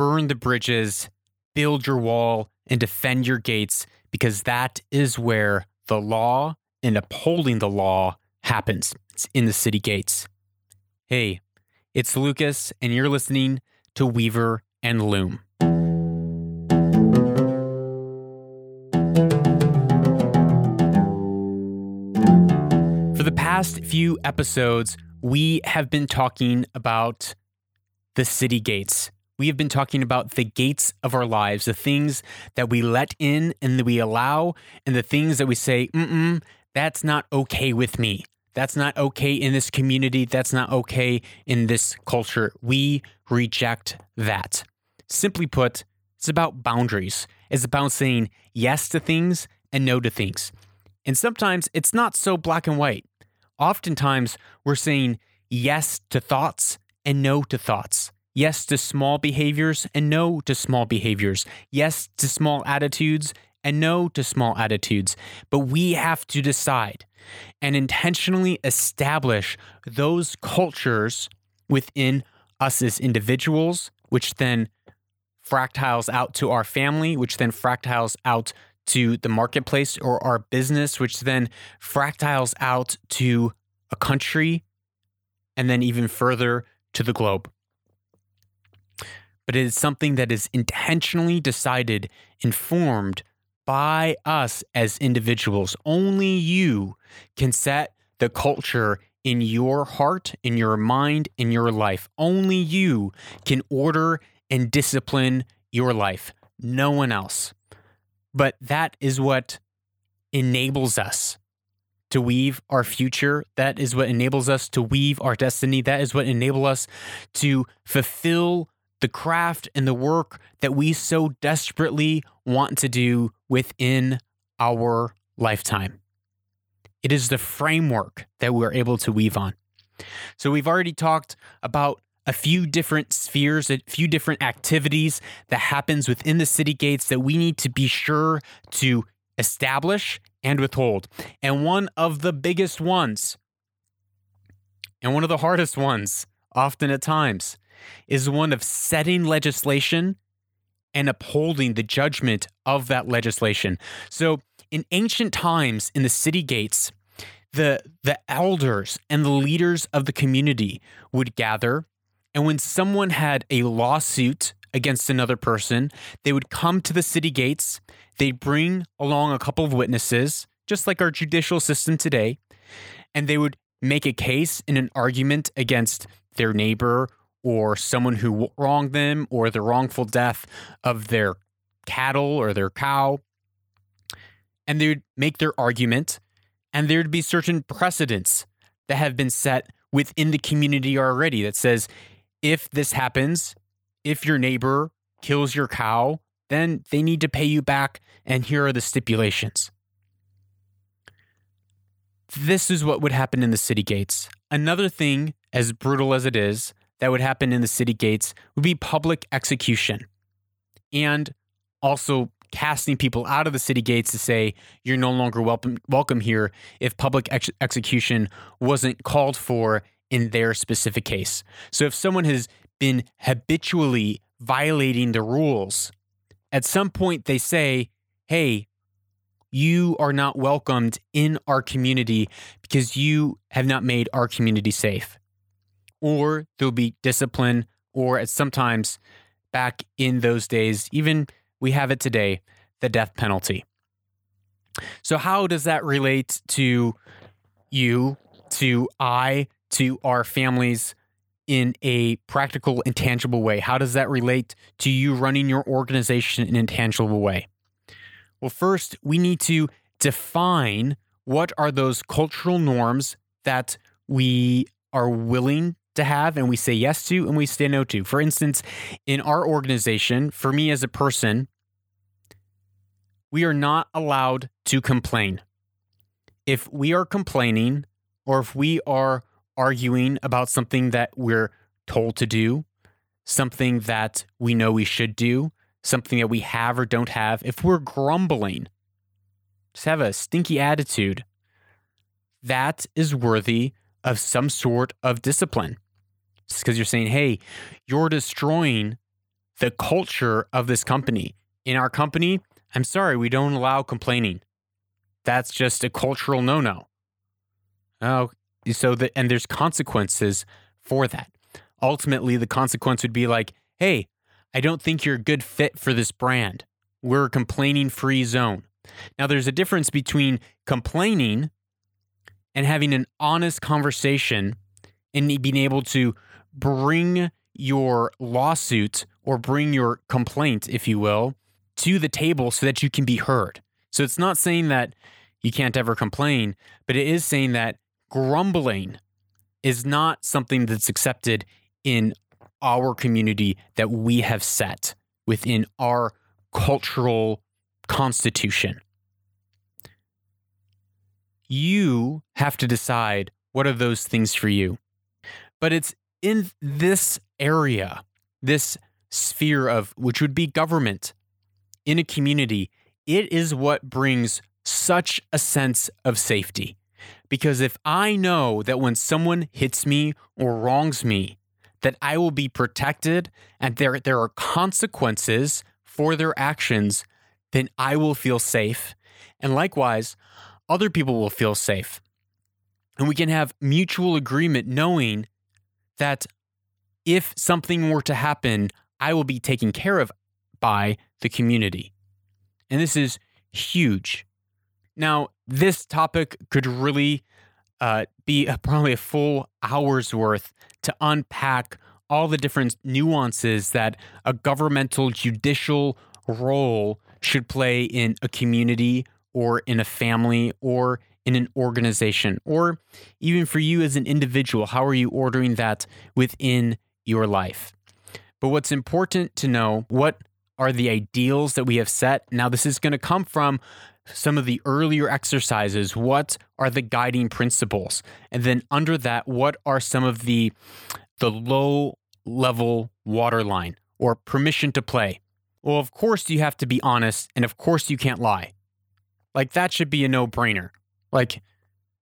burn the bridges, build your wall, and defend your gates, because that is where the law and upholding the law happens. It's in the city gates. Hey, it's Lucas, and you're listening to Weaver and Loom. For the past few episodes, we have been talking about the city gates. We have been talking about the gates of our lives, the things that we let in and that we allow, and the things that we say, mm that's not okay with me. That's not okay in this community. That's not okay in this culture. We reject that. Simply put, it's about boundaries. It's about saying yes to things and no to things. And sometimes it's not so black and white. Oftentimes, we're saying yes to thoughts and no to thoughts. Yes to small behaviors and no to small behaviors. Yes to small attitudes and no to small attitudes. But we have to decide and intentionally establish those cultures within us as individuals, which then fractals out to our family, which then fractals out to the marketplace or our business, which then fractals out to a country and then even further to the globe. But it is something that is intentionally decided, informed by us as individuals. Only you can set the culture in your heart, in your mind, in your life. Only you can order and discipline your life, no one else. But that is what enables us to weave our future. That is what enables us to weave our destiny. That is what enables us to fulfill the craft and the work that we so desperately want to do within our lifetime. It is the framework that we're able to weave on. So we've already talked about a few different spheres, a few different activities that happens within the city gates that we need to be sure to establish and withhold. And one of the biggest ones and one of the hardest ones often at times is one of setting legislation and upholding the judgment of that legislation. So, in ancient times in the city gates, the the elders and the leaders of the community would gather and when someone had a lawsuit against another person, they would come to the city gates, they'd bring along a couple of witnesses, just like our judicial system today, and they would make a case in an argument against their neighbor or someone who wronged them or the wrongful death of their cattle or their cow. And they would make their argument, and there'd be certain precedents that have been set within the community already that says if this happens, if your neighbor kills your cow, then they need to pay you back, and here are the stipulations. This is what would happen in the city gates. Another thing, as brutal as it is, that would happen in the city gates would be public execution and also casting people out of the city gates to say you're no longer welcome welcome here if public ex- execution wasn't called for in their specific case. So if someone has been habitually violating the rules, at some point they say, "Hey, you are not welcomed in our community because you have not made our community safe." Or there'll be discipline, or at sometimes back in those days, even we have it today, the death penalty. So, how does that relate to you, to I, to our families in a practical and tangible way? How does that relate to you running your organization in a tangible way? Well, first, we need to define what are those cultural norms that we are willing to have and we say yes to and we say no to. For instance, in our organization, for me as a person, we are not allowed to complain. If we are complaining or if we are arguing about something that we're told to do, something that we know we should do, something that we have or don't have, if we're grumbling, just have a stinky attitude, that is worthy of some sort of discipline. Because you're saying, hey, you're destroying the culture of this company. In our company, I'm sorry, we don't allow complaining. That's just a cultural no no. Oh, so that, and there's consequences for that. Ultimately, the consequence would be like, hey, I don't think you're a good fit for this brand. We're a complaining free zone. Now, there's a difference between complaining and having an honest conversation and being able to bring your lawsuit or bring your complaint, if you will, to the table so that you can be heard. So it's not saying that you can't ever complain, but it is saying that grumbling is not something that's accepted in our community that we have set within our cultural constitution. You have to decide what are those things for you. But it's in this area, this sphere of which would be government in a community, it is what brings such a sense of safety. Because if I know that when someone hits me or wrongs me, that I will be protected and there, there are consequences for their actions, then I will feel safe. And likewise, other people will feel safe. And we can have mutual agreement knowing that if something were to happen, I will be taken care of by the community. And this is huge. Now, this topic could really uh, be a, probably a full hour's worth to unpack all the different nuances that a governmental judicial role should play in a community or in a family or in an organization or even for you as an individual how are you ordering that within your life? But what's important to know what are the ideals that we have set? Now this is going to come from some of the earlier exercises. What are the guiding principles? And then under that what are some of the the low level waterline or permission to play? Well of course you have to be honest and of course you can't lie like that should be a no-brainer. Like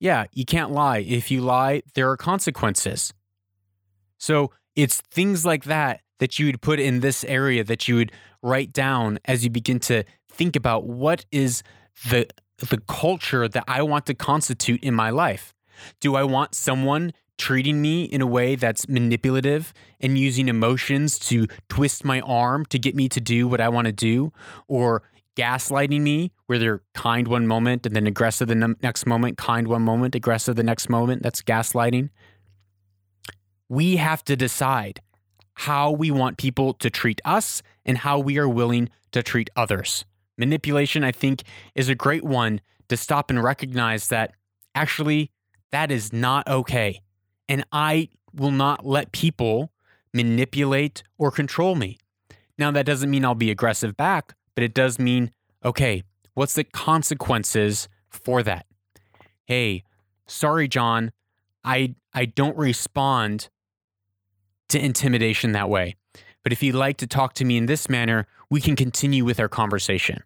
yeah you can't lie. If you lie there are consequences. So it's things like that that you would put in this area that you would write down as you begin to think about what is the the culture that I want to constitute in my life. Do I want someone treating me in a way that's manipulative and using emotions to twist my arm to get me to do what I want to do? Or gaslighting me where they're kind one moment and then aggressive the next moment, kind one moment, aggressive the next moment? That's gaslighting. We have to decide how we want people to treat us and how we are willing to treat others. Manipulation, I think, is a great one to stop and recognize that actually that is not okay. And I will not let people manipulate or control me. Now, that doesn't mean I'll be aggressive back, but it does mean, okay, what's the consequences for that? Hey, sorry, John, I, I don't respond to intimidation that way. But if you'd like to talk to me in this manner, we can continue with our conversation.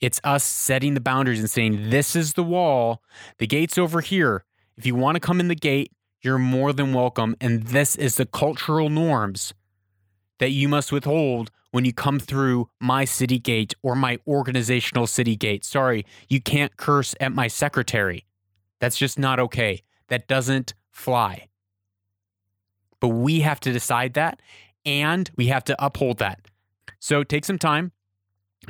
It's us setting the boundaries and saying, this is the wall, the gate's over here. If you want to come in the gate, you're more than welcome. And this is the cultural norms that you must withhold when you come through my city gate or my organizational city gate. Sorry, you can't curse at my secretary. That's just not okay. That doesn't fly. But we have to decide that and we have to uphold that. So take some time.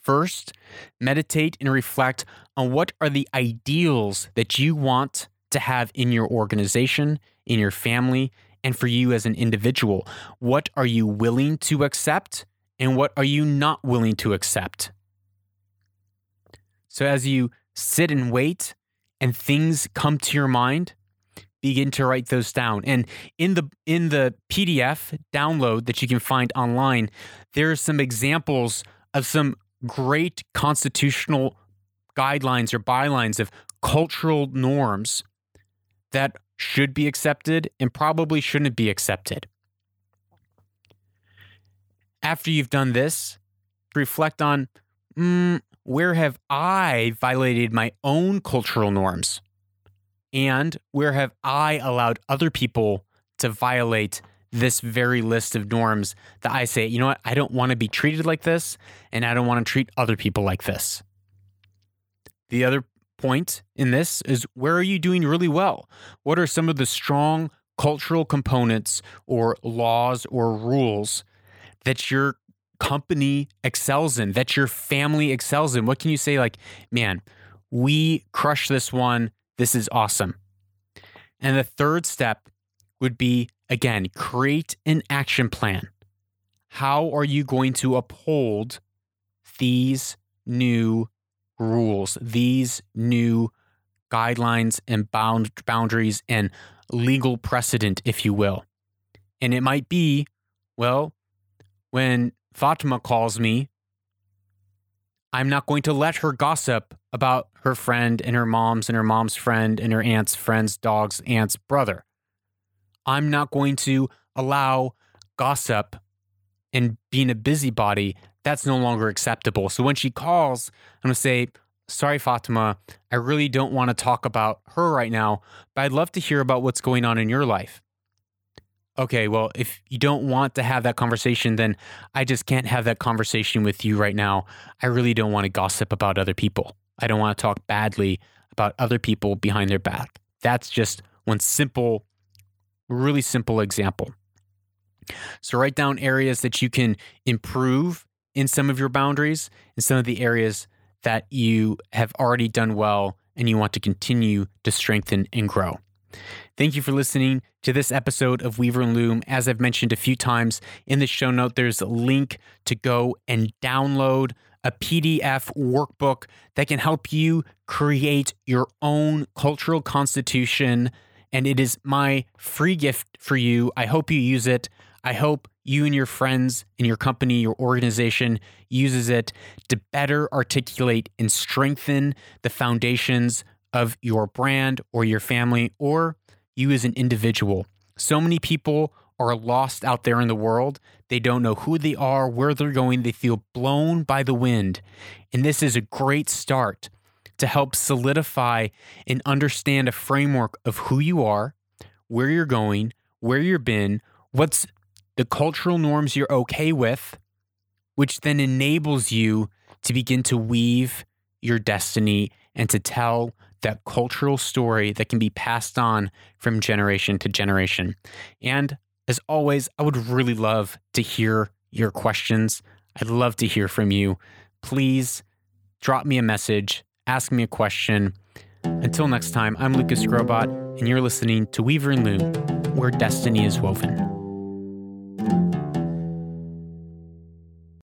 First, meditate and reflect on what are the ideals that you want to have in your organization, in your family, and for you as an individual. What are you willing to accept and what are you not willing to accept? So as you sit and wait and things come to your mind, begin to write those down. And in the in the PDF download that you can find online, there are some examples of some great constitutional guidelines or bylines of cultural norms that should be accepted and probably shouldn't be accepted. After you've done this, reflect on mm, where have I violated my own cultural norms? And where have I allowed other people to violate this very list of norms that I say, you know what, I don't want to be treated like this, and I don't want to treat other people like this. The other point in this is where are you doing really well? What are some of the strong cultural components or laws or rules that your company excels in, that your family excels in? What can you say, like, man, we crush this one. This is awesome. And the third step would be again, create an action plan. How are you going to uphold these new rules, these new guidelines and bound boundaries and legal precedent, if you will? And it might be, well, when Fatima calls me, I'm not going to let her gossip about her friend and her mom's and her mom's friend and her aunt's friend's dog's aunt's brother. I'm not going to allow gossip and being a busybody. That's no longer acceptable. So when she calls, I'm going to say, Sorry, Fatima, I really don't want to talk about her right now, but I'd love to hear about what's going on in your life okay, well, if you don't want to have that conversation, then I just can't have that conversation with you right now. I really don't want to gossip about other people. I don't want to talk badly about other people behind their back. That's just one simple, really simple example. So, write down areas that you can improve in some of your boundaries and some of the areas that you have already done well and you want to continue to strengthen and grow. Thank you for listening to this episode of Weaver and Loom. As I've mentioned a few times in the show note, there's a link to go and download a PDF workbook that can help you create your own cultural constitution. And it is my free gift for you. I hope you use it. I hope you and your friends in your company, your organization uses it to better articulate and strengthen the foundations of your brand or your family or you as an individual. So many people are lost out there in the world. They don't know who they are, where they're going. They feel blown by the wind. And this is a great start to help solidify and understand a framework of who you are, where you're going, where you've been, what's the cultural norms you're okay with, which then enables you to begin to weave your destiny and to tell that cultural story that can be passed on from generation to generation. And as always, I would really love to hear your questions. I'd love to hear from you. Please drop me a message, ask me a question. Until next time, I'm Lucas Skrobot, and you're listening to Weaver and Loom, where destiny is woven.